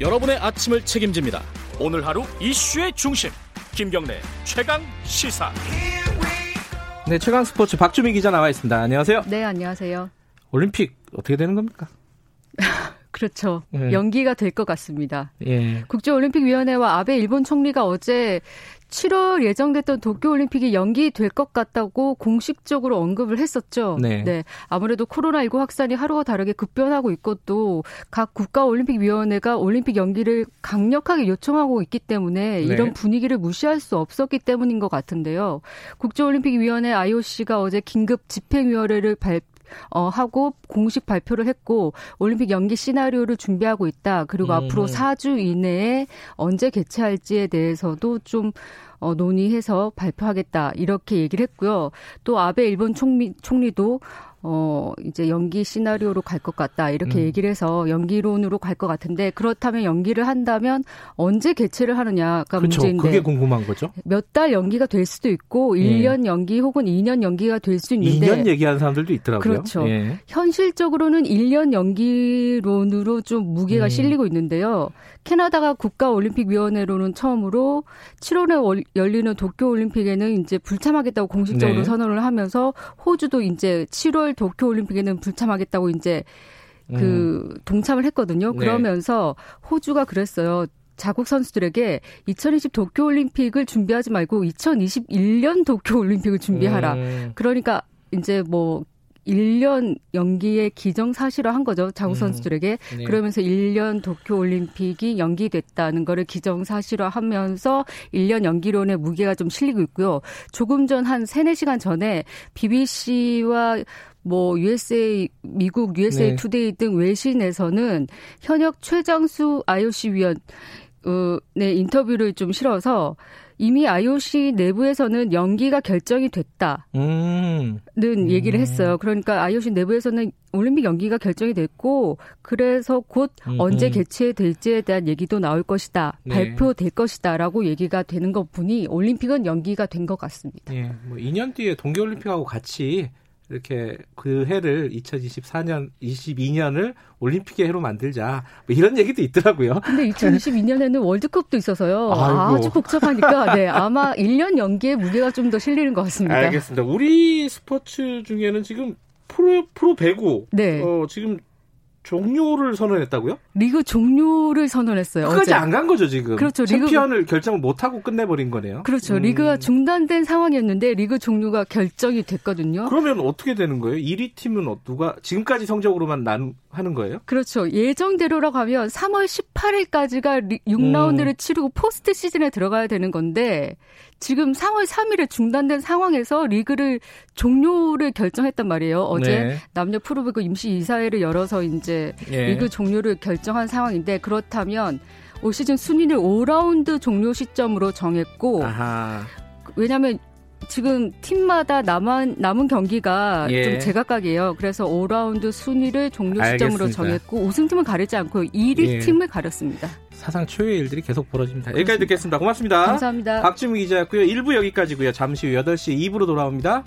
여러분의 아침을 책임집니다. 오늘 하루 이슈의 중심 김경래 최강 시사. 네, 최강 스포츠 박주민 기자 나와 있습니다. 안녕하세요. 네, 안녕하세요. 올림픽 어떻게 되는 겁니까? 그렇죠. 네. 연기가 될 것 같습니다. 예. 국제올림픽위원회와 아베 일본 총리가 어제 7월 예정됐던 도쿄올림픽이 연기될 것 같다고 공식적으로 언급을 했었죠. 네. 네. 아무래도 코로나19 확산이 하루와 다르게 급변하고 있고 또 각 국가올림픽위원회가 올림픽 연기를 강력하게 요청하고 있기 때문에 네. 이런 분위기를 무시할 수 없었기 때문인 것 같은데요. 국제올림픽위원회 IOC가 어제 긴급 집행위원회를 발, 어, 하고 공식 발표를 했고 올림픽 연기 시나리오를 준비하고 있다. 그리고 음. 앞으로 4주 이내에 언제 개최할지에 대해서도 좀 어, 논의해서 발표하겠다 이렇게 얘기를 했고요. 또 아베 일본 총리, 총리도 어, 이제 연기 시나리오로 갈 것 같다. 이렇게 음. 얘기를 해서 연기론으로 갈 것 같은데 그렇다면 연기를 한다면 언제 개최를 하느냐가 그렇죠. 문제인데. 그게 궁금한 거죠. 몇 달 연기가 될 수도 있고 예. 1년 연기 혹은 2년 연기가 될 수 있는데 2년 얘기하는 사람들도 있더라고요. 그렇죠. 예. 현실적으로는 1년 연기론으로 좀 무게가 음. 실리고 있는데요. 캐나다가 국가올림픽위원회로는 처음으로 7월에 열리는 도쿄올림픽에는 이제 불참하겠다고 공식적으로 네. 선언을 하면서 호주도 이제 7월 8월 도쿄 올림픽에는 불참하겠다고 이제 그 음. 동참을 했거든요. 네. 그러면서 호주가 그랬어요. 자국 선수들에게 2020 도쿄 올림픽을 준비하지 말고 2021년 도쿄 올림픽을 준비하라. 음. 그러니까 이제 뭐 1년 연기의 기정사실화한 거죠. 자국 음. 선수들에게. 음. 네. 그러면서 1년 도쿄올림픽이 연기됐다는 거를 기정사실화하면서 1년 연기론에 무게가 좀 실리고 있고요. 조금 전 한 3, 4시간 전에 BBC와 뭐 USA 미국 USA 네. 투데이 등 외신에서는 현역 최장수 IOC 위원 어, 네, 인터뷰를 좀 실어서 이미 IOC 내부에서는 연기가 결정이 됐다는 음. 얘기를 했어요. 그러니까 IOC 내부에서는 올림픽 연기가 결정이 됐고 그래서 곧 음. 언제 개최될지에 대한 얘기도 나올 것이다. 네. 발표될 것이다라고 얘기가 되는 것 보니 올림픽은 연기가 된 것 같습니다. 예. 뭐 2년 뒤에 동계 올림픽하고 같이 이렇게 그 해를 2024년, 22년을 올림픽의 해로 만들자. 뭐 이런 얘기도 있더라고요. 근데 2022년에는 월드컵 도 있어서요. 아이고. 아주 복잡하니까 네, 아마 1년 연기에 무게가 좀 더 실리는 것 같습니다. 알겠습니다. 우리 스포츠 중에는 지금 프로 프로 배구 네. 어, 지금 종료를 선언했다고요? 리그 종료를 선언했어요. 끝까지 안 간 거죠 지금. 그렇죠. 챔피언을 리그... 결정을 못 하고 끝내버린 거네요. 그렇죠. 음. 리그가 중단된 상황이었는데 리그 종료가 결정이 됐거든요. 그러면 어떻게 되는 거예요? 1위 팀은 어, 누가 지금까지 성적으로만 난 하는 거예요? 그렇죠. 예정대로라고 하면 3월 18일까지가 6라운드를 음. 치르고 포스트 시즌에 들어가야 되는 건데 지금 3월 3일에 중단된 상황에서 리그를 종료를 결정했단 말이에요. 어제 네. 남녀 프로배구 임시 이사회를 열어서 이제 예. 리그 종료를 결정한 상황인데 그렇다면 올 시즌 순위를 5라운드 종료 시점으로 정했고 아하. 왜냐하면 지금 팀마다 남은 남은 경기가 예. 좀 제각각이에요. 그래서 5라운드 순위를 종료 시점으로 알겠습니다. 정했고 우승팀을 가리지 않고 1위 예. 팀을 가렸습니다. 사상 초유의 일들이 계속 벌어집니다. 여기까지 듣겠습니다. 고맙습니다. 감사합니다. 박지무 기자였고요. 1부 여기까지고요. 잠시 후 8시 2부로 돌아옵니다.